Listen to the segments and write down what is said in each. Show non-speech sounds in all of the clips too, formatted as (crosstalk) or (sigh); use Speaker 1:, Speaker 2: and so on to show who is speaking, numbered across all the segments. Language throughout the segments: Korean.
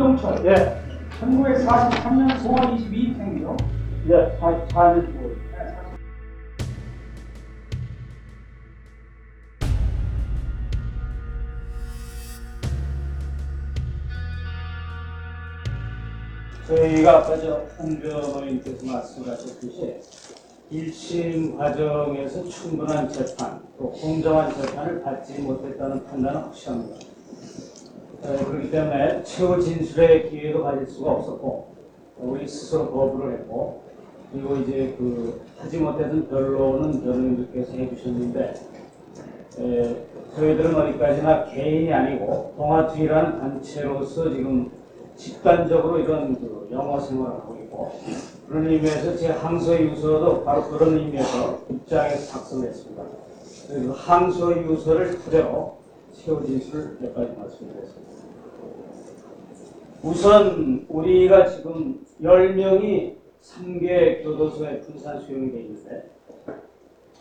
Speaker 1: 김종철.
Speaker 2: 예,
Speaker 1: 1943년 5월 22일생이요.
Speaker 2: 예, 44년 9월. 저희가 아까 저 홍변호인께서 말씀하셨듯이 1심 과정에서 충분한 재판, 또 공정한 재판을 받지 못했다는 판단은 확실합니다. 에, 그렇기 때문에 최후 진술의 기회도 가질 수가 없었고, 우리 스스로 거부를 했고, 그리고 이제 그 하지 못했던 변론은 변호인들께서 해주셨는데, 에, 저희들은 어디까지나 개인이 아니고 동아투이라는 단체로서 지금 집단적으로 이런 그 영어 생활을 하고 있고 그런 의미에서 제 항소 유서도 바로 그런 의미에서 입장에서 작성했습니다. 그래서 항소 유서를 토대로 최후 진술을 몇 가지 말씀드리겠습니다. 우선 우리가 지금 10명이 3개 교도소에 분산 수용이 되어 있는데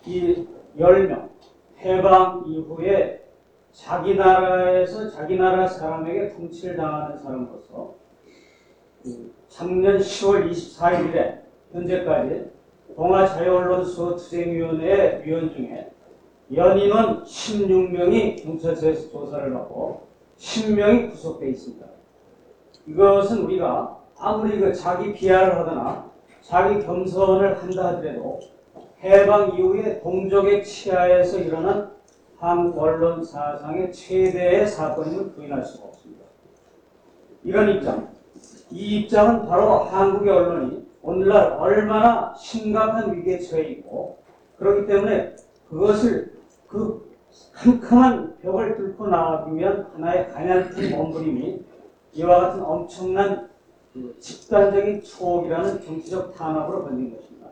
Speaker 2: 이 10명 해방 이후에 자기 나라에서 자기 나라 사람에게 통치를 당하는 사람으로서 그 작년 10월 24일에 현재까지 동아자유언론수호투쟁위원회 위원 중에 연인원 16명이 경찰서에서 조사를 받고 10명이 구속되어 있습니다. 이것은 우리가 아무리 그 자기 비하를 하거나 자기 겸손을 한다 하더라도 해방 이후에 동족의 치하에서 일어난 한국 언론 사상의 최대의 사건임을 부인할 수가 없습니다. 이런 입장, 이 입장은 바로 한국의 언론이 오늘날 얼마나 심각한 위기에 처해 있고 그렇기 때문에 그것을 그 캄캄한 벽을 뚫고 나가기 위한 하나의 가냘픈 몸부림이 이와 같은 엄청난 그 집단적인 추억이라는 정치적 탄압으로 번진 것입니다.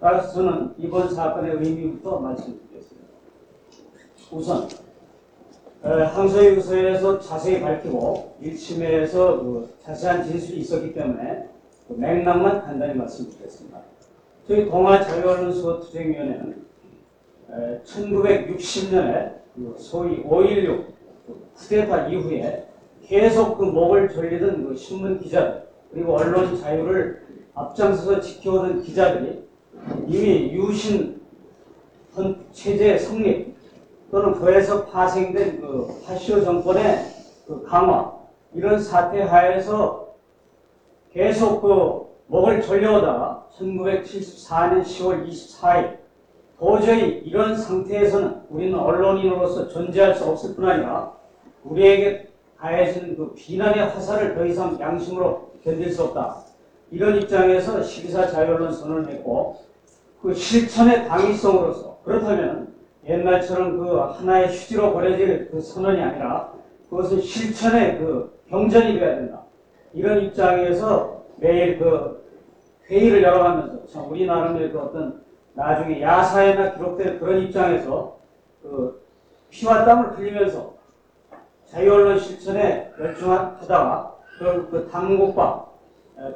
Speaker 2: 따라서 저는 이번 사건의 의미부터 말씀드리겠습니다. 우선 에, 항소의 유서에서 자세히 밝히고 1심에서 그 자세한 진술이 있었기 때문에 그 맥락만 간단히 말씀드리겠습니다. 저희 동아자유언론수호투쟁위원회는 1960년에 그 소위 5.16 쿠데타 이후에 계속 그 목을 졸리던 그 신문 기자들 그리고 언론 자유를 앞장서서 지켜오던 기자들이 이미 유신 현 체제 성립 또는 그에서 파생된 그 파시오 정권의 그 강화 이런 사태 하에서 계속 그 목을 졸려오다가 1974년 10월 24일 도저히 이런 상태에서는 우리는 언론인으로서 존재할 수 없을 뿐 아니라 우리에게 가해진 그 비난의 화살을 더 이상 양심으로 견딜 수 없다. 이런 입장에서 12사 자유언론 선언을 맺고 그 실천의 당위성으로서 그렇다면 옛날처럼 그 하나의 휴지로 버려질 그 선언이 아니라 그것은 실천의 그 경전이 되어야 된다. 이런 입장에서 매일 그 회의를 열어가면서 참 우리 나름의 그 어떤 나중에 야사에나 기록될 그런 입장에서 그 피와 땀을 흘리면서 자유언론 실천에 열중하다가 그런 그 당국과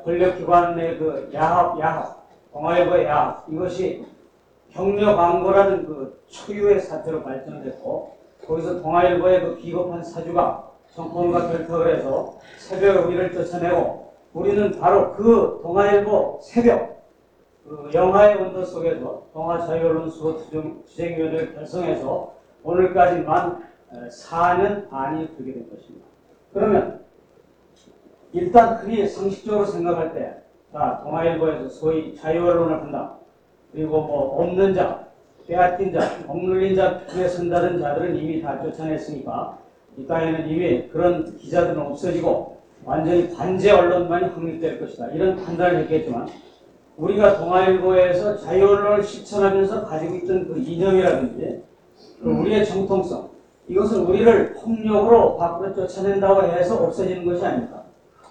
Speaker 2: 권력기관의 그 야합, 야합, 동아일보의 야합 이것이 격려 광고라는 그 초유의 사태로 발전됐고 거기서 동아일보의 그 비겁한 사주가 정권과 결탁을 해서 새벽에 우리를 쫓아내고 우리는 바로 그 동아일보 새벽 그 영화의 온도 속에서 동아자유언론 수호투쟁위원회를 결성해서 오늘까지 만 4년 반이 되게 된 것입니다. 그러면 일단 흔히 상식적으로 생각할 때, 자, 동아일보에서 소위 자유언론을 한다. 그리고 뭐 없는 자, 빼앗긴 자, 억눌린 자 편에 선다는 자들은 이미 다 쫓아냈으니까 이 땅에는 이미 그런 기자들은 없어지고 완전히 관제 언론만이 확립될 것이다. 이런 판단을 했겠지만 우리가 동아일보에서 자유언론을 실천하면서 가지고 있던 그 이념이라든지 그 우리의 정통성 이것은 우리를 폭력으로 밖으로 쫓아낸다고 해서 없어지는 것이 아닙니다.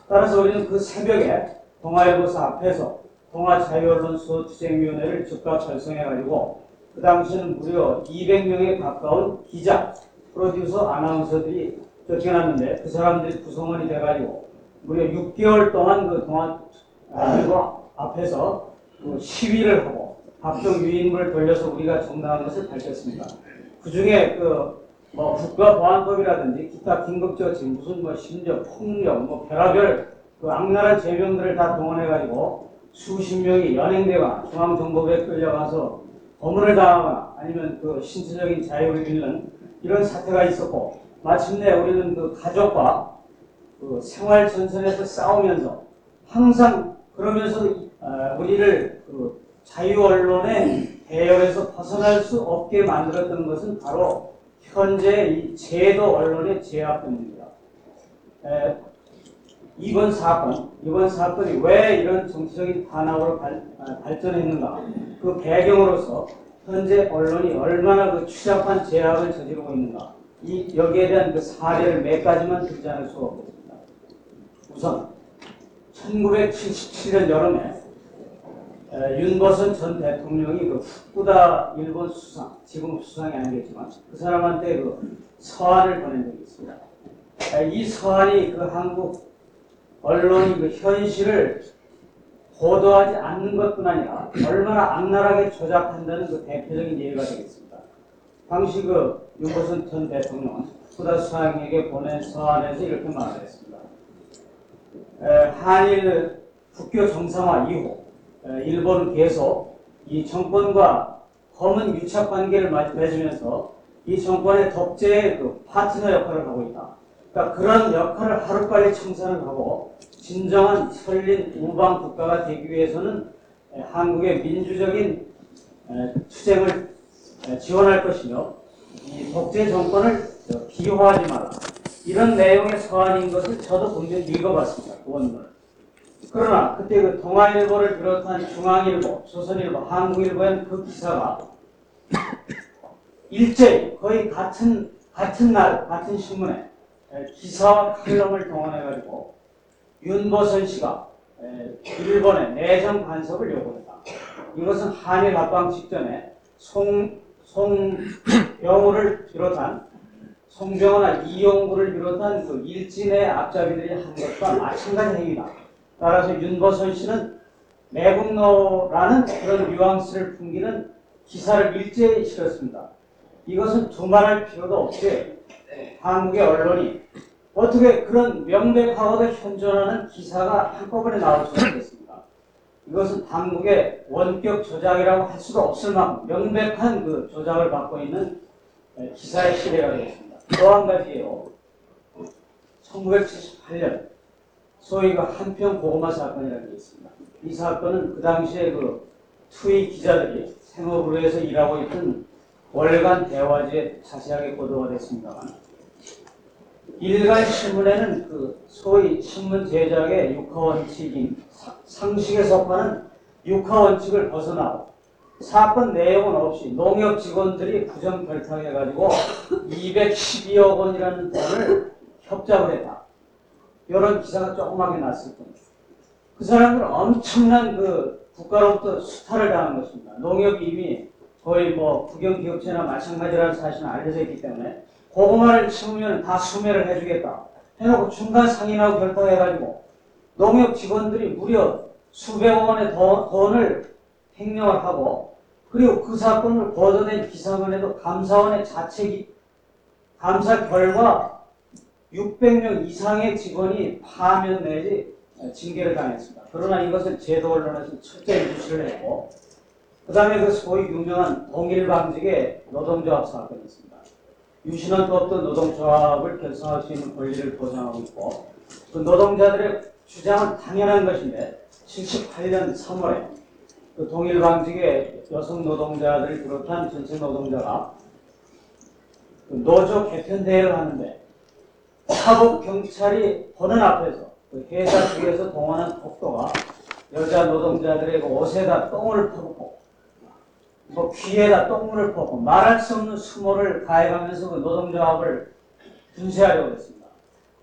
Speaker 2: 따라서 우리는 그 새벽에 동아일보사 앞에서 동아자유언론수호투쟁위원회를 즉각 결성해가지고 그 당시에는 무려 200명에 가까운 기자, 프로듀서, 아나운서들이 쫓겨났는데 그 사람들이 구성원이 돼가지고 무려 6개월 동안 그 동아일보 앞에서 그 시위를 하고 각종 유인물을 돌려서 우리가 정당한 것을 밝혔습니다. 그 중에 그 뭐 국가보안법이라든지 기타 긴급조치 무슨 뭐 심지어 폭력 뭐 별하별 그 악랄한 죄명들을 다 동원해가지고 수십 명이 연행되거나 중앙정보부에 끌려가서 고문을 당하거나 아니면 그 신체적인 자유를 잃는 이런 사태가 있었고 마침내 우리는 그 가족과 그 생활 전선에서 싸우면서 항상 그러면서 어, 우리를 그 자유 언론의 대열에서 벗어날 수 없게 만들었던 것은 바로 현재 이 제도 언론의 제압 때문입니다. 에, 이번 사건, 이번 사건이 왜 이런 정치적인 단합으로 발, 아, 발전했는가? 그 배경으로서 현재 언론이 얼마나 그 추잡한 제약을 저지르고 있는가? 이 여기에 대한 그 사례를 몇 가지만 들지 않을 수가 없겠습니다. 우선 1977년 여름에 에, 윤보선 전 대통령이 그 후쿠다 일본 수상, 지금 수상이 아니겠지만 그 사람한테 그 서한을 보낸 적이 있습니다. 에, 이 서한이 그 한국 언론이 그 현실을 보도하지 않는 것뿐 아니라 얼마나 악랄하게 조작한다는 그 대표적인 예가 되겠습니다. 당시 그 윤보선 전 대통령은 후쿠다 수상에게 보낸 서한에서 이렇게 말을 했습니다. 에, 한일 국교 정상화 이후 에, 일본은 계속 이 정권과 검은 유착 관계를 마- 맺으면서 이 정권의 독재의 그 파트너 역할을 하고 있다. 그러니까 그런 역할을 하루빨리 청산을 하고 진정한 설린 우방 국가가 되기 위해서는 에, 한국의 민주적인 에, 투쟁을 에, 지원할 것이며 이 독재 정권을 저, 비호하지 마라. 이런 내용의 서한인 것을 저도 분명히 읽어봤습니다. 그 원문을. 그러나 그때 그 동아일보를 비롯한 중앙일보, 조선일보, 한국일보엔 그 기사가 일제히 거의 같은 같은 날 같은 신문에 에, 기사와 칼럼을 동원해가지고 윤보선 씨가 에, 일본의 내정 간섭을 요구했다. 이것은 한일 합방 직전에 송 송영우를 비롯한 송병호나 이용구를 비롯한 그 일진의 앞잡이들이 한 것과 마찬가지 행위다. 따라서 윤보선 씨는 매국노라는 그런 뉘앙스를 풍기는 기사를 일제히 실었습니다. 이것은 두말할 필요도 없이 한국의 언론이 어떻게 그런 명백하고도 현존하는 기사가 한꺼번에 나올 수가 있겠습니까? 이것은 당국의 원격 조작이라고 할 수도 없을 만큼 명백한 그 조작을 받고 있는 에, 기사의 시대가 되겠습니다. 또 한 가지예요. 1978년 소위 그 한평 고구마 사건이라는 게 있습니다. 이 사건은 그 당시에 그 투이 기자들이 생업으로 해서 일하고 있던 월간 대화지에 자세하게 보도가 됐습니다만 일간 신문에는 그 소위 신문 제작의 육하 원칙인 사- 상식에 속하는 육하 원칙을 벗어나고 사건 내용은 없이 농협 직원들이 부정 결탁해가지고 212억 원이라는 돈을 협작을 했다. 이런 기사가 조그맣게 났을 겁니다. 그 사람들은 엄청난 그 국가로부터 수탈을 당한 것입니다. 농협이 이미 거의 뭐 국영기업체나 마찬가지라는 사실은 알려져 있기 때문에 고구마를 심으면 다 수매를 해주겠다. 해놓고 중간 상인하고 결탁해가지고 농협 직원들이 무려 수백억 원의 돈- 돈을 횡령을 하고 그리고 그 사건을 보도된 기사만 해도 감사원의 자책이 감사 결과 600명 이상의 직원이 파면 내지 징계를 당했습니다. 그러나 이것을 제도 언론에서 철저히 무시를 했고 그 다음에 그 소위 유명한 동일방직의 노동조합 사건이 있습니다. 유신헌도 없던 노동조합을 결성할 수 있는 권리를 보장하고 있고 그 노동자들의 주장은 당연한 것인데 78년 3월에 그 동일방직의 여성 노동자들을 비롯한 전체 노동자가 그 노조 개편 대회를 하는데 사법 경찰이 보는 앞에서 그 회사 측에서 동원한 폭도가 여자 노동자들의 그 옷에다 똥을 퍼붓고 뭐 귀에다 똥물을 퍼고 말할 수 없는 수모를 가해가면서 그 노동조합을 분쇄하려고 했습니다.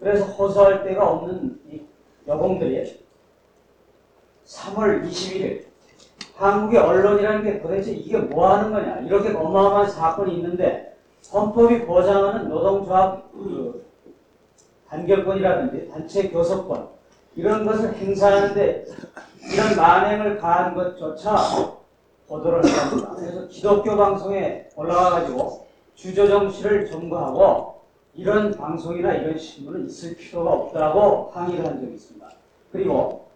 Speaker 2: 그래서 호소할 데가 없는 이 여공들이 3월 21일 한국의 언론이라는 게 도대체 이게 뭐 하는 거냐 이렇게 어마어마한 사건이 있는데 헌법이 보장하는 노동조합 그 단결권이라든지 단체 교섭권 이런 것을 행사하는데 이런 만행을 가한 것조차 보도를 합니다. 그래서 기독교 방송에 올라가가지고 주조정 씨를 점거하고 이런 방송이나 이런 신문은 있을 필요가 없다고 항의를 한 적이 있습니다. 그리고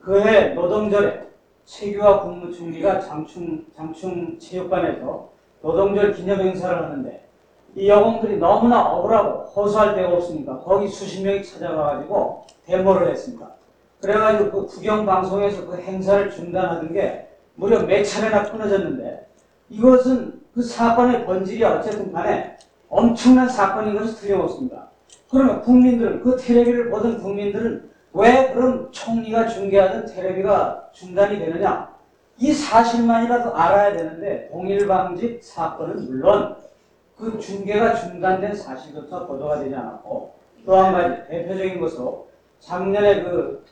Speaker 2: 그해 노동절에 최규하 국무총리가 장충, 장충 체육관에서 노동절 기념 행사를 하는데 이 여공들이 너무나 억울하고 호소할 데가 없으니까 거기 수십 명이 찾아가가지고 데모를 했습니다. 그래가지고 그 구경 방송에서 그 행사를 중단하는 게 무려 몇 차례나 끊어졌는데 이것은 그 사건의 본질이 어쨌든 간에 엄청난 사건인 것이 틀림없습니다. 그러면 국민들은 그 텔레비를 보던 국민들은 왜 그럼 총리가 중계하던 텔레비가 중단이 되느냐? 이 사실만이라도 알아야 되는데 동일방직 사건은 물론 그 중계가 중단된 사실조차 보도가 되지 않았고 또 한 가지 대표적인 것으로 작년에 그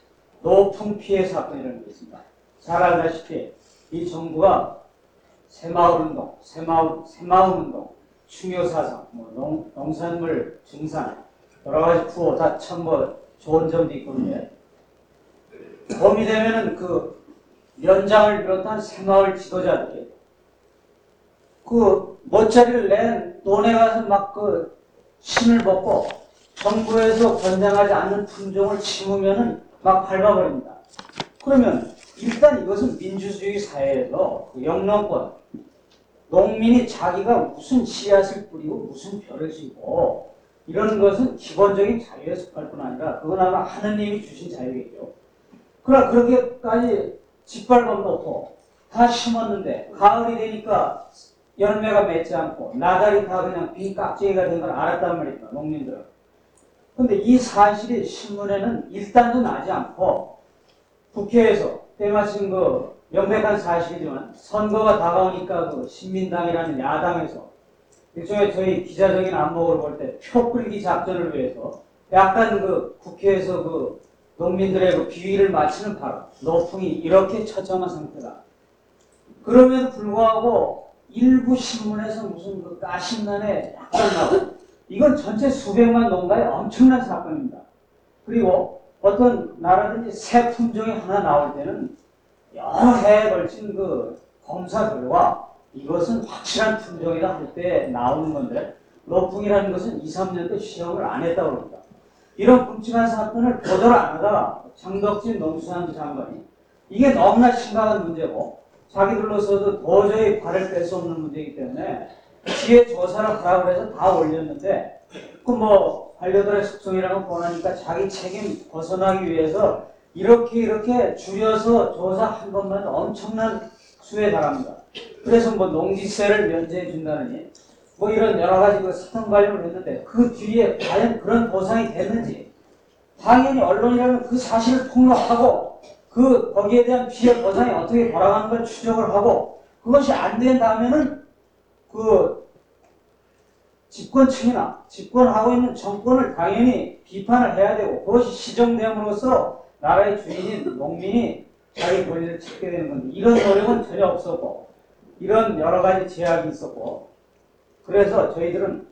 Speaker 2: 노풍 피해 사건이라는 게 있습니다. 잘 알다시피 이 정부가 새마을운동, 새마을, 새마을운동, 충효사상, 뭐 농, 농산물 증산, 여러 가지 구호 다참뭐 좋은 점도 있거든요. 봄이 되면은 그 연장을 비롯한 새마을 지도자들이 그 멋자리를 낸 논에 가서 막 그 신을 벗고 정부에서 권장하지 않는 품종을 심으면은 막 밟아버립니다. 그러면 일단 이것은 민주주의 사회에서 그 영농권 농민이 자기가 무슨 씨앗을 뿌리고 무슨 벼를 지고 이런 것은 기본적인 자유에 속할 뿐 아니라 그건 아마 하느님이 주신 자유겠죠. 그러나 그렇게까지 짓밟음도 없고 다 심었는데 가을이 되니까 열매가 맺지 않고 나달이 다 그냥 빈 깍쟁이가 된 걸 알았단 말입니다. 농민들은. 근데 이 사실이 신문에는 일단도 나지 않고 국회에서 때마침 그 명백한 사실이지만 선거가 다가오니까 그 신민당이라는 야당에서 일종의 저희 기자적인 안목으로 볼 때 표 끌기 작전을 위해서 약간 그 국회에서 그 농민들의 그 비위를 맞추는 바람, 노풍이 이렇게 처참한 상태다. 그럼에도 불구하고 일부 신문에서 무슨 그 까신난에 약간 나오고 이건 전체 수백만 농가의 엄청난 사건입니다. 그리고 어떤 나라든지 새 품종이 하나 나올 때는 여러 해에 걸친 그 검사 결과 이것은 확실한 품종이다 할 때 나오는 건데 노풍이라는 것은 2, 3년도 시험을 안 했다고 합니다. 이런 끔찍한 사건을 보도를 안 하다가 장덕진 농수산부 장관이 이게 너무나 심각한 문제고 자기들로서도 도저히 발을 뺄 수 없는 문제이기 때문에 뒤에 조사를 하라고 해서 다 올렸는데 그뭐 반려동의 숙성이라고 권하니까 자기 책임 벗어나기 위해서 이렇게 이렇게 줄여서 조사한 것만 엄청난 수에 달합니다. 그래서 뭐 농지세를 면제해 준다느니 뭐 이런 여러 가지 그 사통 관리를 했는데 그 뒤에 과연 그런 보상이 됐는지 당연히 언론이라면 그 사실을 폭로하고 그 거기에 대한 피해 보상이 어떻게 돌아가는 걸 추적을 하고 그것이 안 된다면은 그 집권층이나 집권하고 있는 정권을 당연히 비판을 해야 되고 그것이 시정됨으로써 나라의 주인인 농민이 자기 권리를 찾게 되는 건데 이런 노력은 전혀 없었고 이런 여러 가지 제약이 있었고 그래서 저희들은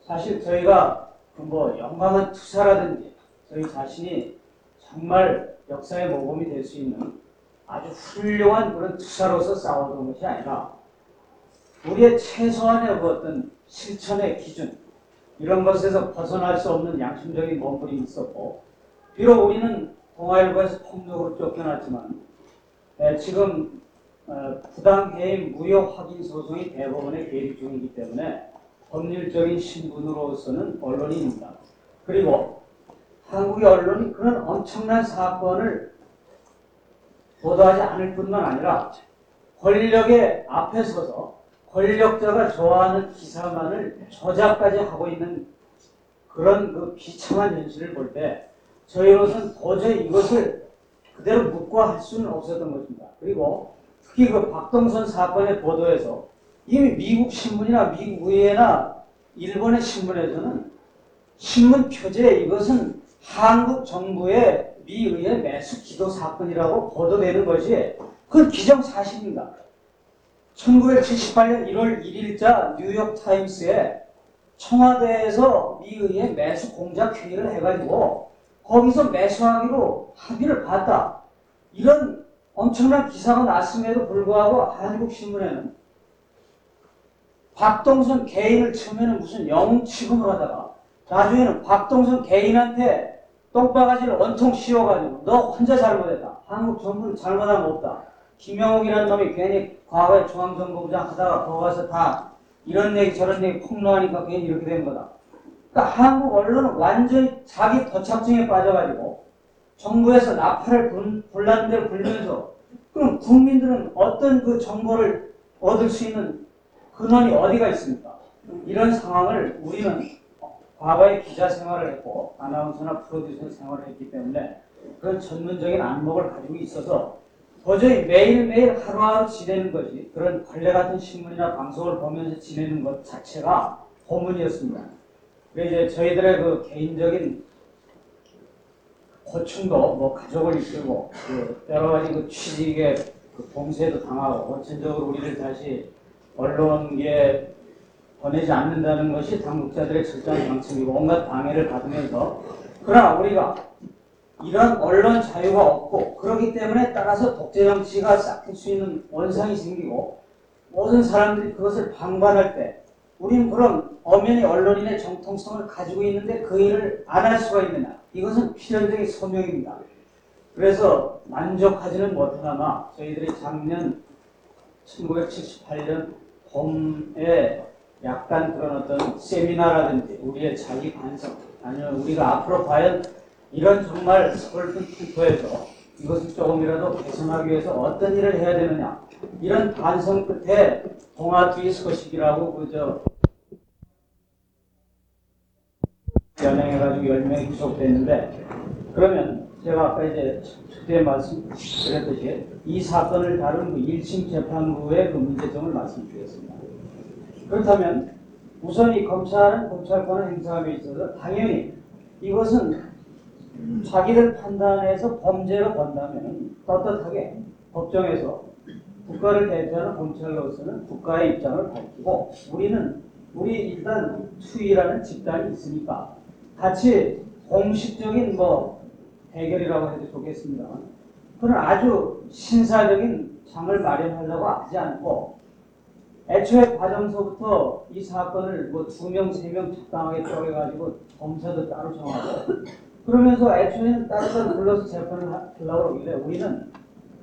Speaker 2: 사실 저희가 그뭐 영광은 투사라든지 저희 자신이 정말 역사의 모범이 될 수 있는 아주 훌륭한 그런 투사로서 싸워온 것이 아니라 우리의 최소한의 그 어떤 실천의 기준 이런 것에서 벗어날 수 없는 양심적인 몸부림이 있었고 비록 우리는 동아일보에서 폭력으로 쫓겨났지만 에, 지금 어, 부당해임 무효 확인 소송이 대법원에 계류 중이기 때문에 법률적인 신분으로서는 언론인입니다. 그리고 한국의 언론이 그런 엄청난 사건을 보도하지 않을 뿐만 아니라 권력의 앞에 서서 권력자가 좋아하는 기사만을 조작까지 하고 있는 그런 그 비참한 현실을 볼 때 저희로서는 도저히 이것을 그대로 묵과할 수는 없었던 것입니다. 그리고 특히 그 박동선 사건의 보도에서 이미 미국 신문이나 미국 의회나 일본의 신문에서는 신문 표제에 이것은 한국 정부의 미의회 매수 기도 사건이라고 보도되는 것이 그건 기정사실입니다. 1978년 1월 1일자 뉴욕 타임스에 청와대에서 미의회 매수 공작 회의를 해가지고 거기서 매수하기로 합의를 봤다. 이런 엄청난 기사가 났음에도 불구하고 한국 신문에는 박동선 개인을 처음에는 무슨 영웅 취급을 하다가 나중에는 박동선 개인한테 똥바가지를 원통 씌워가지고 너 혼자 잘못했다. 한국 정부는 잘못한 거 없다. 김영욱이라는 놈이 괜히 과거에 중앙정보부장 하다가 거기 가서 다 이런 얘기 저런 얘기 폭로하니까 괜히 이렇게 된 거다. 그러니까 한국 언론은 완전히 자기 도착증에 빠져가지고 정부에서 나팔을 불- 불난 대로 불면서 그럼 국민들은 어떤 그 정보를 얻을 수 있는 근원이 어디가 있습니까? 이런 상황을 우리는 과거에 기자 생활을 했고 아나운서나 프로듀서 생활을 했기 때문에 그런 전문적인 안목을 가지고 있어서 도저히 매일매일 하루하루 지내는 것이 그런 벌레 같은 신문이나 방송을 보면서 지내는 것 자체가 고문이었습니다. 그래서 이제 저희들의 그 개인적인 고충도 뭐 가족을 이끌고 그 여러 가지 그 취직의 그 봉쇄도 당하고 원천적으로 우리를 다시 언론계에 보내지 않는다는 것이 당국자들의 철저한 방침이고 온갖 방해를 받으면서 그러나 우리가 이런 언론 자유가 없고 그렇기 때문에 따라서 독재 정치가 싹쓸 수 있는 원상이 생기고 모든 사람들이 그것을 방관할 때 우리는 그럼 엄연히 언론인의 정통성을 가지고 있는데 그 일을 안 할 수가 있느냐 이것은 필연적인 소명입니다. 그래서 만족하지는 못하나 저희들이 작년 1978년 봄에 약간 그런 어떤 세미나라든지 우리의 자기 반성 아니면 우리가 앞으로 과연 이런 정말 서울픈 투표에서 이것을 조금이라도 개선하기 위해서 어떤 일을 해야 되느냐 이런 반성 끝에 동아뒤 서식이라고 그저 연행해가지고 10명이 구속됐는데 그러면 제가 아까 이제 그때 말씀드렸듯이 이 사건을 다룬 그 1심 재판부의 그 문제점을 말씀드리겠습니다. 그렇다면 우선 이 검찰은 검찰권을 행사함에 있어서 당연히 이것은 자기들 판단해서 범죄로 본다면 떳떳하게 법정에서 국가를 대표하는 검찰로서는 국가의 입장을 밝히고 우리는 우리 일단 투이라는 집단이 있으니까 같이 공식적인 뭐 해결이라고 해도 좋겠습니다만 그런 아주 신사적인 장을 마련하려고 하지 않고 애초에 과정서부터 이 사건을 뭐 두 명, 세 명 적당하게 쪼개가지고 검사도 따로 정하고. 그러면서 애초에는 따로 따로 불러서 재판을 하- 하려고 그러길래 우리는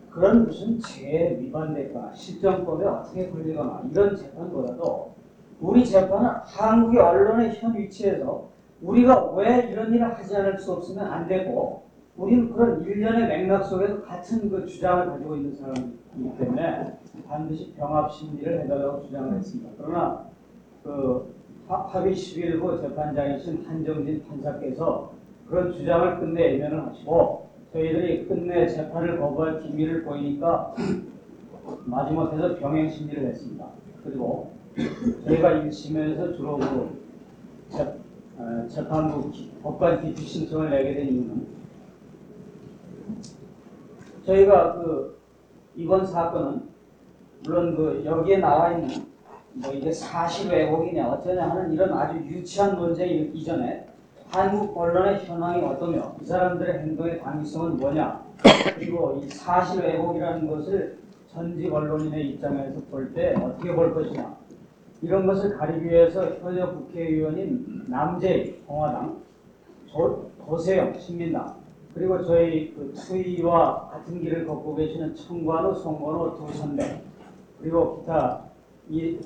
Speaker 2: 그런 무슨 죄 위반될까 실정법에 어떻게 걸리거나 이런 재판보다도 우리 재판은 한국의 언론의 현 위치에서 우리가 왜 이런 일을 하지 않을 수 없으면 안 되고 우리는 그런 일련의 맥락 속에서 같은 그 주장을 가지고 있는 사람이기 때문에 반드시 병합 심리를 해달라고 주장을 했습니다. 그러나 그 하- 합의 11부 재판장이신 한정진 판사께서 그런 주장을 끝내 외면을 하시고 저희들이 끝내 재판을 거부할 기미를 보이니까 마지못해서 병행 심리를 했습니다. 그리고 저희가 1심에서 주로 그 재, 어, 재판부 기- 법관 기피 신청을 내게 된 이유는 저희가 그 이번 사건은 물론 그 여기에 나와 있는 뭐 이게 사실 왜곡이냐 어쩌냐 하는 이런 아주 유치한 논쟁 이전에 한국 언론의 현황이 어떠며 이 사람들의 행동의 당위성은 뭐냐 그리고 이 사실 왜곡이라는 것을 전직 언론인의 입장에서 볼 때 어떻게 볼 것이냐 이런 것을 가리기 위해서 현역 국회의원인 남재희 공화당 조, 조세영 신민당 그리고 저희 그 추위와 같은 길을 걷고 계시는 청관우, 송건호 두 선배 그리고 기타 이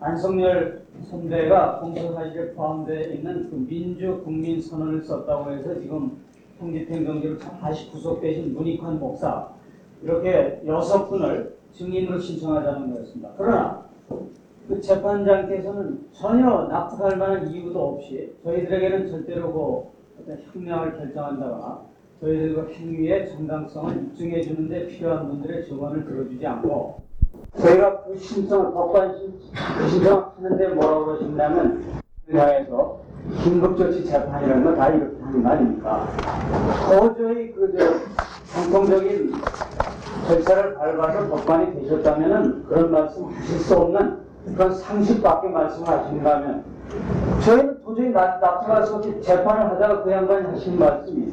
Speaker 2: 안성열 선배가 공소사실에 포함되어 있는 그 민주 국민 선언을 썼다고 해서 지금 통집행정지로 다시 구속되신 문익환 목사 이렇게 여섯 분을 증인으로 신청하자는 거였습니다. 그러나 그 재판장께서는 전혀 납득할 만한 이유도 없이 저희들에게는 절대로 그 어떤 형량을 결정한다거나 저희들 그 행위의 정당성을 입증해 주는데 필요한 분들의 증언을 들어주지 않고 저희가 그 신청을 법관 신- 그 신청을 하는데 뭐라고 그러신다면 향해서 긴급조치 재판이라는 거다 이렇게 하는 거 아닙니까? 도저히 그저 공통적인 절차를 밟아서 법관이 되셨다면은 그런 말씀 하실 수 없는 그런 상식밖에 말씀하신다면 저희는 도저히 납- 납득할 수 없이 재판을 하다가 그 양반이 하신 말씀이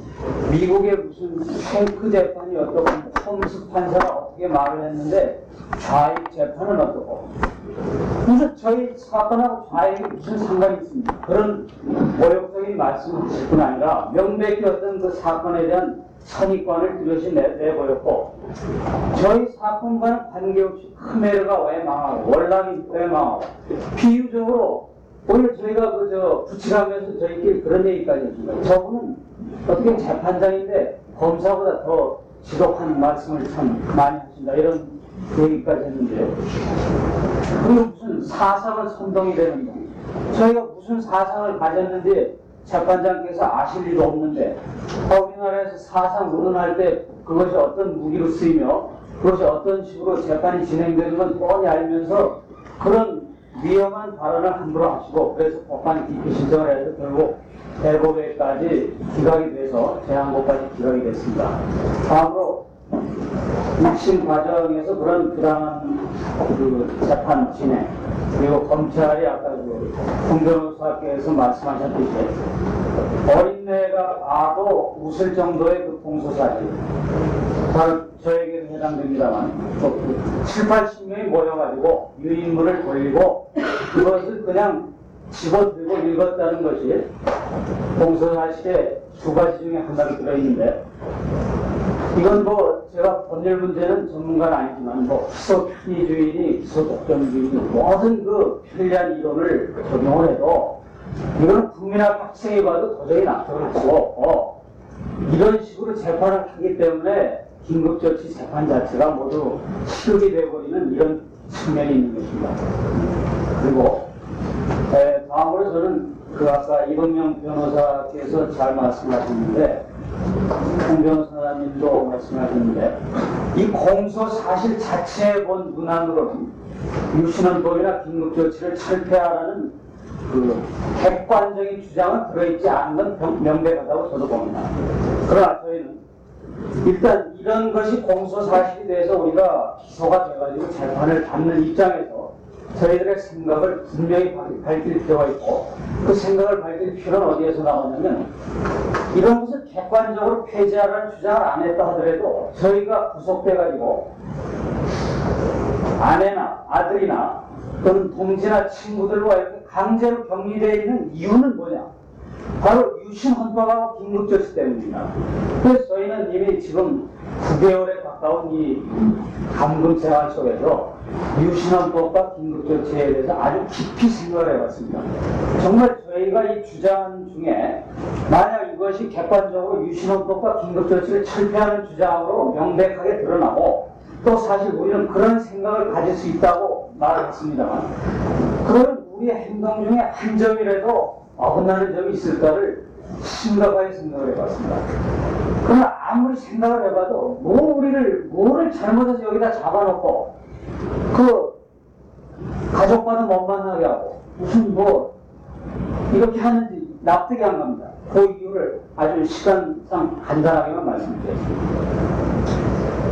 Speaker 2: 미국의 무슨 탱크 재판이 어떻고 홈스 판사가 어떻게 말을 했는데 좌익 재판은 어떻고
Speaker 3: 무슨 저희 사건하고 좌익이 무슨 상관이 있습니까? 그런 모욕적인 말씀을 하실 뿐 아니라 명백히 어떤 그 사건에 대한 선입관을 뚜렷이 내, 내보였고 저희 사건과는 관계없이 크메르가 왜 망하고 월남이 왜 망하고 비유적으로 오늘 저희가 그저 부치하면서 저희끼리 그런 얘기까지. 저분은 어떻게 재판장인데 검사보다 더 지독한 말씀을 참 많이 하신다 이런 얘기까지 했는데 그리고 무슨 사상을 선동이 되는 거 저희가 무슨 사상을 가졌는지 재판장께서 아실 리도 없는데 어, 우리나라에서 사상 운운할 때 그것이 어떤 무기로 쓰이며 그것이 어떤 식으로 재판이 진행되는 건 뻔히 알면서 그런 위험한 발언을 함부로 하시고 그래서 법관 기피 신청을 해서 결국 대법에까지 기각이 돼서 재항고까지 기각이 됐습니다. 다음으로 1심 과정에서 그런 부당한 그 재판 진행 그리고 검찰이 아까 그 홍변호사께서 말씀하셨듯이 어린애가 봐도 웃을 정도의 그 공소사실 바로 저에게도 해당됩니다만 또 7, 80명이 모여가지고 유인물을 돌리고 그것을 그냥 집어들고 읽었다는 것이 공소사실의 두 가지 중에 하나로 들어있는데 이건 뭐 제가 법률 문제는 전문가는 아니지만 뭐 기소 편의주의니 기소 독점주의니 모든 그 편리한 이론을 적용을 해도 이건 국민학 학생이 봐도 도저히 납득을 할 수가 없고 이런 식으로 재판을 하기 때문에 긴급조치 재판 자체가 모두 시급이 돼버리는 이런 측면이 있는 것입니다. 그리고 에, 다음으로 저는 그 아까 이범명 변호사께서 잘 말씀하셨는데 홍 변호사님도 말씀하셨는데 이 공소 사실 자체에 본 문항으로는 유신헌법이나 긴급조치를 철폐하라는 그 객관적인 주장은 들어있지 명- 명백하다고 저도 봅니다. 그러나 저희는 일단 이런 것이 공소 사실이 돼서 우리가 기소가 돼가지고 재판을 받는 입장에서 저희들의 생각을 분명히 발- 밝힐 필요가 있고 그 생각을 밝힐 필요는 어디에서 나오냐면 이런 것을 객관적으로 폐지하라는 주장을 안 했다 하더라도 저희가 구속돼가지고 아내나 아들이나 또는 동지나 친구들과 이렇게 강제로 격리되어 있는 이유는 뭐냐? 바로 유신 헌법하고 긴급조치 때문입니다. 그래서 저희는 이미 지금 9개월에 가까운 이 감금 생활 속에서 유신 헌법과 긴급조치에 대해서 아주 깊이 생각을 해봤습니다. 정말 저희가 이 주장 중에 만약 이것이 객관적으로 유신 헌법과 긴급조치를 철폐하는 주장으로 명백하게 드러나고 또 사실 우리는 그런 생각을 가질 수 있다고 말을 했습니다만 그러면 우리의 행동 중에 한 점이라도 어긋나는 점이 있을까를 심각하게 생각을 해봤습니다. 그러나 아무리 생각을 해봐도 뭐 우리를 뭐를 잘못해서 여기다 잡아놓고 그 가족과는 못 만나게 하고 무슨 뭐 이렇게 하는지 납득이 안 갑니다. 그 이유를 아주 시간상 간단하게만 말씀드리겠습니다.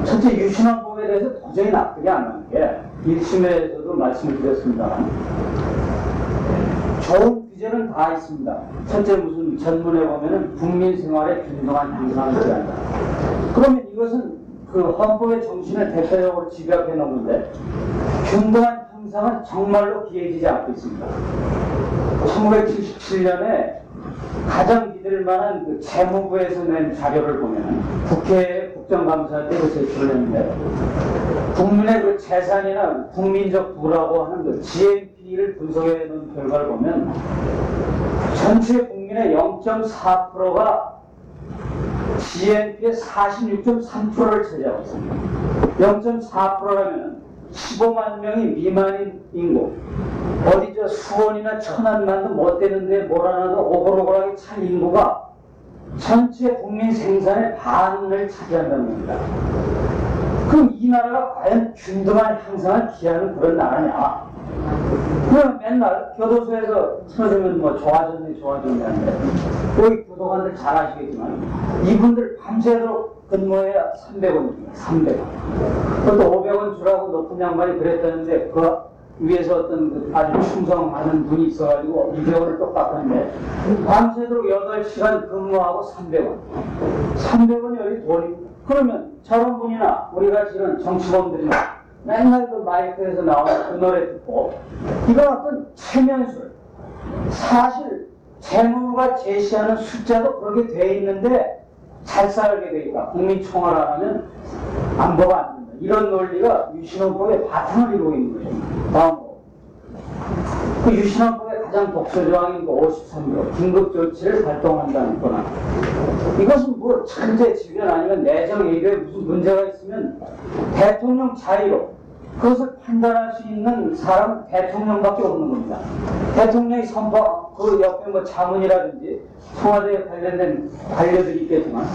Speaker 3: 첫째 유신헌법에 대해서 도저히 납득이 안 가는 게 1심에서도 말씀을 드렸습니다만 좋은 규제는 다 있습니다. 첫째 무슨 전문에 보면은 국민 생활에 균등한 향상을 기한다. 그러면 이것은 그 헌법의 정신을 대표적으로 집약해 놓는데 균등한 향상은 정말로 기해지지 않고 있습니다. 1977년에 가장 믿을 만한 그 재무부에서 낸 자료를 보면 국회 국정감사 때 그 제출을 했는데 국민의 그 재산이나 국민적 부라고 하는 그 GNP를 분석해 놓은 결과를 보면 전체 국민의 0.4%가 GNP의 46.3%를 차지하고 있습니다. 0.4%라면 15만 명이 미만인 인구 어디 저 수원이나 천안만도 못 되는데 뭐라나도 오글오글하게 찬 인구가 전체 국민 생산의 반을 차지한다는 겁니다. 그럼 이 나라가 과연 균등한 향상을 기하는 그런 나라냐? 그럼 맨날 교도소에서 틀어주면 뭐 좋아졌네 좋아졌네 하는데 여기 교도관들 잘 아시겠지만 이분들 밤새도록 근무해야 300원입니다. 300원. 그것도 500원 주라고 높은 양반이 그랬다는데 그 위에서 어떤 그 아주 충성하는 분이 있어가지고 200원을 또 깎았는데 밤새도록 8시간 근무하고 300원. 300원이 여기 돈이 그러면 저런 분이나 우리가 지금 정치범들이나 맨날 그 마이크에서 나오는 그 노래 듣고 이건 어떤 최면술 사실 재무가 제시하는 숫자도 그렇게 돼 있는데 잘 살게 안 하면 안보가 안 된다. 이런 논리가 유신헌법의 바탕을 이루고 있는 거죠. 다음으로 그 유신헌법의 가장 독소조항인 그 53조 긴급 조치를 발동한다는 거나 이것은 뭐 천재 지변 아니면 내정 예교에 무슨 문제가 있으면 대통령 자유로 그것을 판단할 수 있는 사람은 대통령밖에 없는 겁니다. 대통령이 선포, 그 옆에 뭐 자문이라든지 청와대에 관련된 관료들이 있겠지만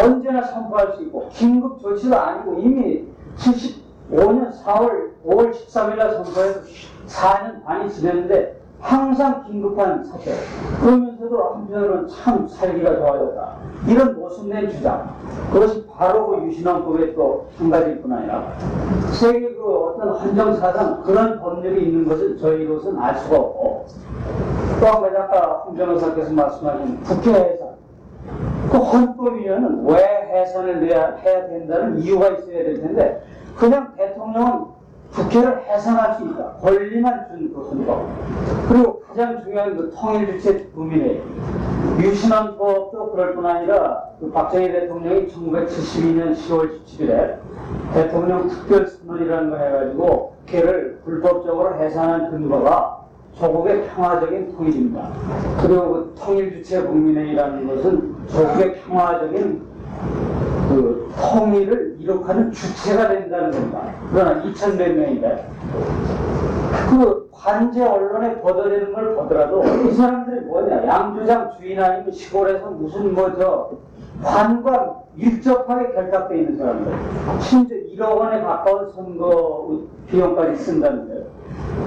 Speaker 3: 언제나 선포할 수 있고 긴급 조치가 아니고 이미 75년 4월 5월 13일 날 선포해서 4년 반이 지났는데 항상 긴급한 사태. 그러면서도 한편으로는 참 살기가 좋아졌다. 이런 모순된 주장. 그것이 바로 그 유신헌법의 또 한 가지일 뿐 아니라 세계 그 어떤 한정사상 그런 법률이 있는 것을 저희로서는 알 수가 없고 또 한 가지 아까 홍 변호사께서 말씀하신 국회 해산. 그 헌법이면은 왜 해산을 해야 된다는 이유가 있어야 될 텐데 그냥 대통령은 국회를 해산할 수 있다. 권리만 준그 헌법. 그리고 가장 중요한 그 통일주체 국민의 유신헌 법도 그럴 뿐 아니라 그 박정희 대통령이 1972년 10월 17일에 대통령 특별 선언이라는 걸 해가지고 국회를 불법적으로 해산한 근거가 조국의 평화적인 통일입니다. 그리고 그 통일주체 국민회의라는 것은 조국의 평화적인 그 통일을 이룩하는 주체가 된다는 겁니다. 그러나 2천 몇 명인데 그 관제 언론에 보도되는 걸 보더라도 이 사람들이 뭐냐 양조장 주인 아니면 시골에서 무슨 뭐저 관과 밀접하게 결탁돼 있는 사람들 심지어 1억 원에 가까운 선거 비용까지 쓴다는데요.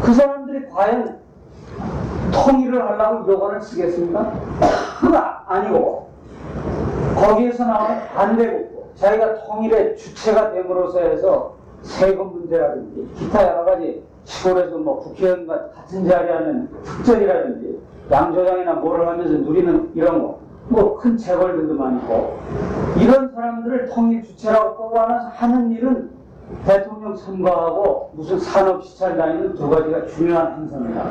Speaker 3: 그 사람들이 과연 통일을 하려고 1억 원을 쓰겠습니까? 아- 아니고 거기에서 나오는 반대국도 자기가 통일의 주체가 됨으로써 해서 세금 문제라든지 기타 여러 가지 시골에서 뭐 국회의원과 같은 자리에 하는 특전이라든지 양조장이나 뭐를 하면서 누리는 이런 거 뭐 큰 재벌들도 많고 이런 사람들을 통일 주체라고 뽑아놔서 하는 일은 대통령 선거하고 무슨 산업 시찰 다니는 두 가지가 중요한 행사입니다.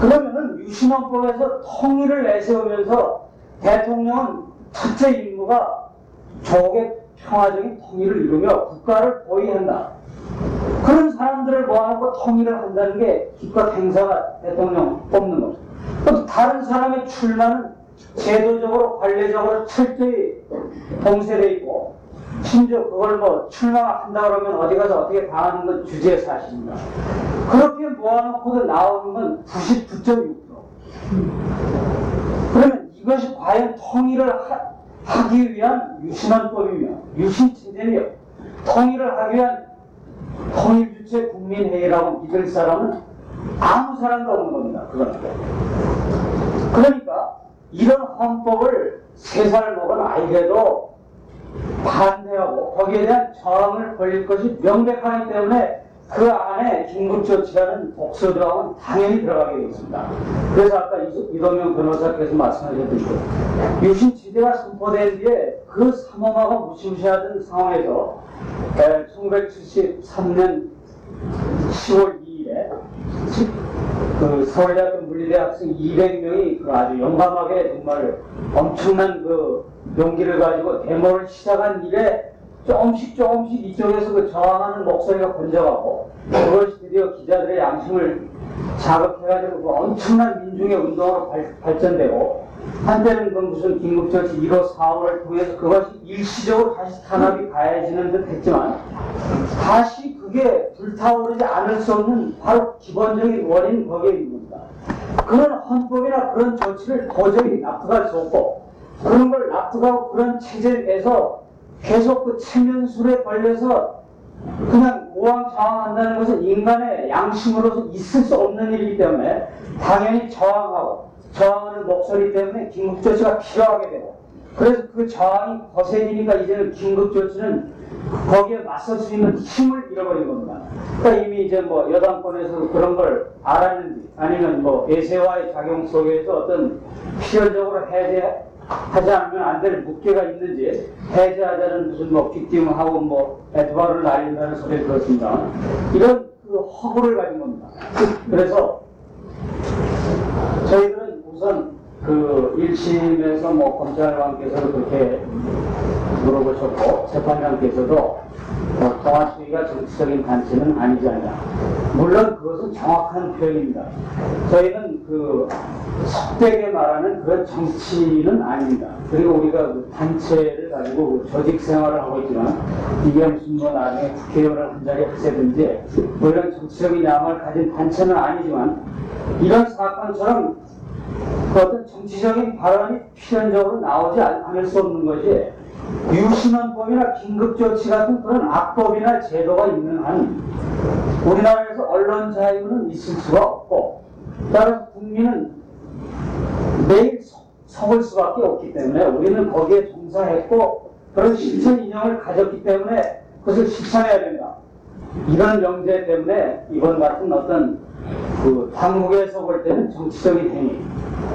Speaker 3: 그러면은 유신헌법에서 통일을 내세우면서 대통령은 첫째 임무가 조국의 평화적인 통일을 이루며 국가를 보위한다. 그런 사람들을 모아놓고 통일을 한다는 게 기껏 행사가 대통령 뽑는 겁니다. 또 다른 사람의 출마는 제도적으로 관례적으로 철저히 봉쇄되어 있고 심지어 그걸 뭐 출마한다 그러면 어디 가서 어떻게 당하는 건 주제 사실입니다. 그렇게 모아놓고도 나오는 건 99.6%. 그러면 이것이 과연 통일을 하, 기 위한 유신헌법이며 유신체제며 통일을 하기 위한 통일주체 국민회의라고 믿을 사람은 아무 사람도 없는 겁니다. 그건. 그러니까 이런 헌법을 세 살 먹은 아이에도 반대하고 거기에 대한 저항을 벌릴 것이 명백하기 때문에 그 안에 긴급조치라는 독서조항은 당연히 들어가게 되어 있습니다. 그래서 아까 이- 이동명 변호사께서 말씀하셨듯이 유신 지대가 선포된 뒤에 그 삼엄하고 무시무시하던 상황에서 1973년 10월 2일에 그 서울대학교 물리대 학생 200명이 그 아주 용감하게 정말 엄청난 그 용기를 가지고 데모를 시작한 일에 조금씩 조금씩 이쪽에서 그 저항하는 목소리가 번져가고 그것이 드디어 기자들의 양심을 자극해가지고 그 엄청난 민중의 운동으로 발, 발전되고 한때는 그 무슨 긴급조치 1호 4호를 통해서 그것이 일시적으로 다시 탄압이 가해지는 듯 했지만 다시 그게 불타오르지 않을 수 없는 바로 기본적인 원인 거기에 있는 겁니다. 그런 헌법이나 그런 조치를 도저히 납득할 수 없고 그런 걸 납득하고 그런 체제에서 계속 그 체면술에 걸려서 그냥 우왕좌왕한다는 것은 인간의 양심으로서 있을 수 없는 일이기 때문에 당연히 저항하고 저항하는 목소리 때문에 긴급조치가 필요하게 되고 그래서 그 저항이 거세지니까 이제는 긴급조치는 거기에 맞설 수 있는 힘을 잃어버린 겁니다. 그러니까 이미 이제 뭐 여당권에서도 그런 걸 알았는지 아니면 뭐 예세와의 작용 속에서 어떤 필연적으로 해제 하지 않으면 안될 묵계가 있는지 해제하자는 무슨 뭐 빅팀하고 뭐 에드바를 날린다는 소리를 들었습니다. 이런 그 허구를 가진 겁니다. 그래서 저희들은 우선 그 1심에서 뭐 검찰관께서도 그렇게 물어보셨고 재판장께서도 어, 동아시위가 정치적인 단체는 아니지 않냐. 물론 그것은 정확한 표현입니다. 저희는 그 속되게 말하는 그런 정치는 아닙니다. 그리고 우리가 그 단체를 가지고 그 조직 생활을 하고 있지만 이게 무슨 뭐 나중에 국회의원을 한 자리 하세든지 물론 정치적인 양을 가진 단체는 아니지만 이런 사건처럼 그 어떤 정치적인 발언이 필연적으로 나오지 않- 않을 수 없는 것이 유신헌법이나 긴급조치 같은 그런 악법이나 제도가 있는 한 우리나라에서 언론 자유는 있을 수가 없고 따라서 국민은 매일 서- 서을 수밖에 없기 때문에 우리는 거기에 종사했고 그런 실천 인형을 가졌기 때문에 그것을 실천해야 된다. 이런 명제 때문에 이번 같은 어떤 그 당국에서 볼 때는 정치적인 행위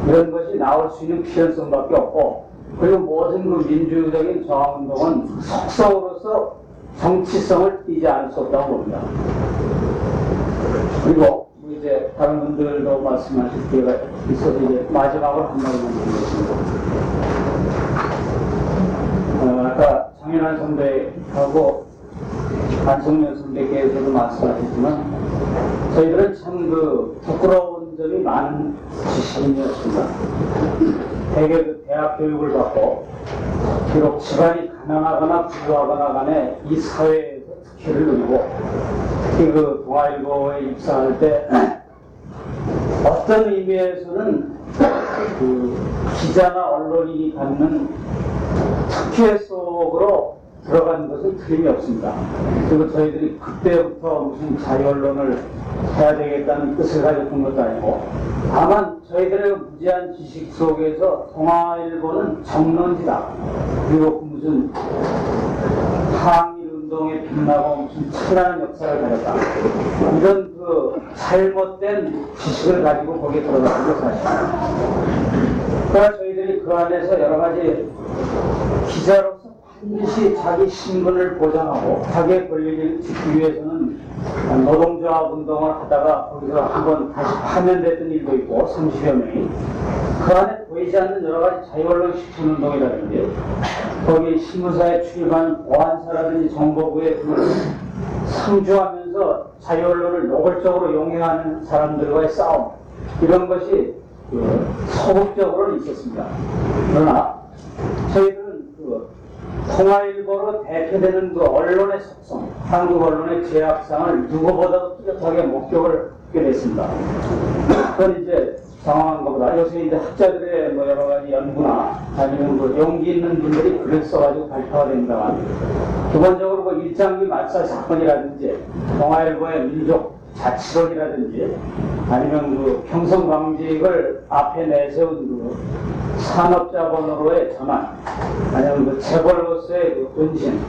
Speaker 3: 이런 것이 나올 수 있는 필연성밖에 없고 그리고 모든 그 민주적인 저항운동은 속성으로서 정치성을 띠지 않을 수 없다고 봅니다. 그리고 뭐 이제 다른 분들도 말씀하실 기회가 있어서 이제 마지막으로 한마디만 드리겠습니다. 어, 아까 장현환 선배하고 안성면 선배께서도 말씀하셨지만 저희들은 참 그 부끄러운 점이 많은 지식인이었습니다. 대개 그 대학 교육을 받고 비록 집안이 가난하거나 부유하거나 간에 이 사회에 누리고 특히 그 동아일보에 입사할 때 (clears throat) 어떤 의미에서는 그 기자나 언론인이 갖는 특혜 속으로 들어간 것은 틀림이 없습니다. 그리고 저희들이 그때부터 무슨 자유언론을 해야 되겠다는 뜻을 가졌던 것도 아니고 다만 저희들의 무지한 지식 속에서 동아일보는 정론지다. 그리고 그 무슨 항일 운동에 빛나고 무슨 찬란한 역사를 가졌다. 이런 그 잘못된 지식을 가지고 거기에 들어가는 게 사실입니다. 그러나 저희들이 그 안에서 여러 가지 기자로서 반드시 자기 신분을 보장하고 자기의 권리를 지키기 위해서는 노동조합 운동을 하다가 거기서 한 번 다시 파면됐던 일도 있고 30여 명이 그 안에 보이지 않는 여러 가지 자유언론 실천 운동이라든지 거기 신문사에 출입하는 보안사라든지 정보부에 그 상주하면서 자유언론을 노골적으로 용해하는 사람들과의 싸움 이런 것이 그 소극적으로는 있었습니다. 그러나 저희들은 그 통화일보로 대표되는 그 언론의 속성, 한국 언론의 제약상을 누구보다도 뚜렷하게 목격을 하게 됐습니다. 그건 이제 상황한 것보다 요새 이제 학자들의 뭐 여러 가지 연구나 아니면 그 용기 있는 분들이 글을 써가지고 발표가 됩니다만 기본적으로 그 일장기 말살 사건이라든지 동아일보의 민족 자치론이라든지 아니면 그 평성광직을 앞에 내세운 그 산업자본으로의 전환 아니면 그 재벌로서의 그 분신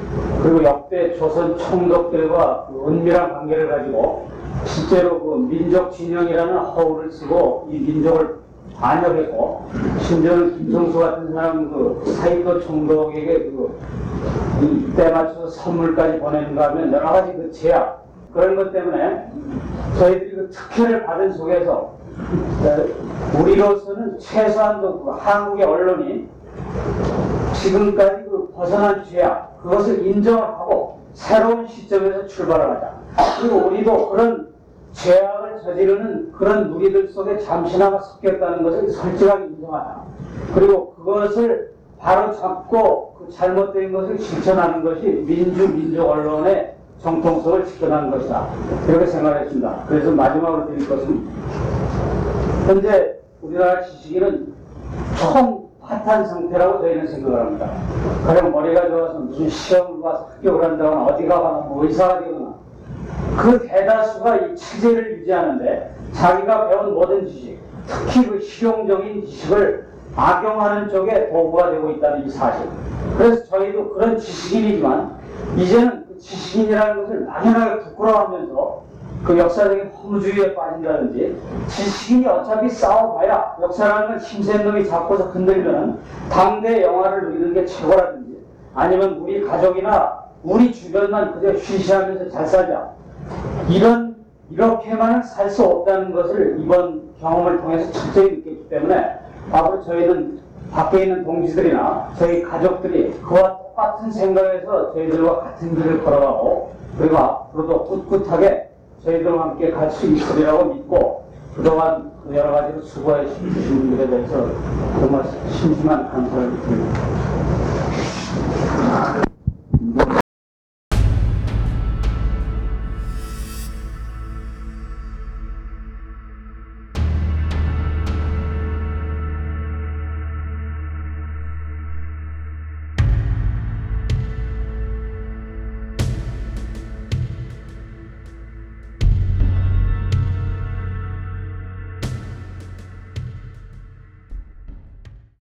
Speaker 3: 그리고 역대 조선 총독들과 그 은밀한 관계를 가지고 실제로 그 민족 진영이라는 허울을 쓰고 이 민족을 반역했고 심지어는 김성수 같은 사람 그 사이도 총독에게 그 이때 맞춰서 선물까지 보내는가 하면 여러 가지 그 제약 그런 것 때문에 저희들이 그 특혜를 받은 속에서 어, 우리로서는 최소한도 그 한국의 언론이 지금까지 그 벗어난 죄악 그것을 인정하고 새로운 시점에서 출발을 하자. 그리고 우리도 그런 죄악을 저지르는 그런 무리들 속에 잠시나마 섞였다는 것을 솔직하게 인정하자. 그리고 그것을 바로 잡고 그 잘못된 것을 실천하는 것이 민주 민족 언론의 정통성을 지켜나는 것이다. 이렇게 생각했습니다. 그래서 마지막으로 드릴 것은 현재 우리나라 지식인은 총 파탄 상태라고 저희는 생각을 합니다. 가령 머리가 좋아서 무슨 시험을 봐서 합격을 한다거나 어디 가거나 뭐 의사가 되거나 그 대다수가 이 체제를 유지하는데 자기가 배운 모든 지식, 특히 그 실용적인 지식을 악용하는 쪽에 도구가 되고 있다는 이 사실. 그래서 저희도 그런 지식인이지만 이제는 그 지식인이라는 것을 막연하게 부끄러워하면서 그 역사적인 허무주의에 빠진다든지 지식인이 어차피 싸워봐야 역사라는 건 힘센 놈이 잡고서 흔들면 당대 영화를 누리는 게 최고라든지 아니면 우리 가족이나 우리 주변만 그저 쉬쉬하면서 잘 살자. 이런 이렇게만은 살수 없다는 것을 이번 경험을 통해서 철저히 느꼈기 때문에 앞으로 저희는 밖에 있는 동지들이나 저희 가족들이 그와 똑같은 생각에서 저희들과 같은 길을 걸어가고 그리고 앞으로도 꿋꿋하게 저희들과 함께 갈수 있으리라고 믿고 그동안 그 여러 가지로 수고해 주신 분들에 대해서 정말 심심한 감사를 드립니다.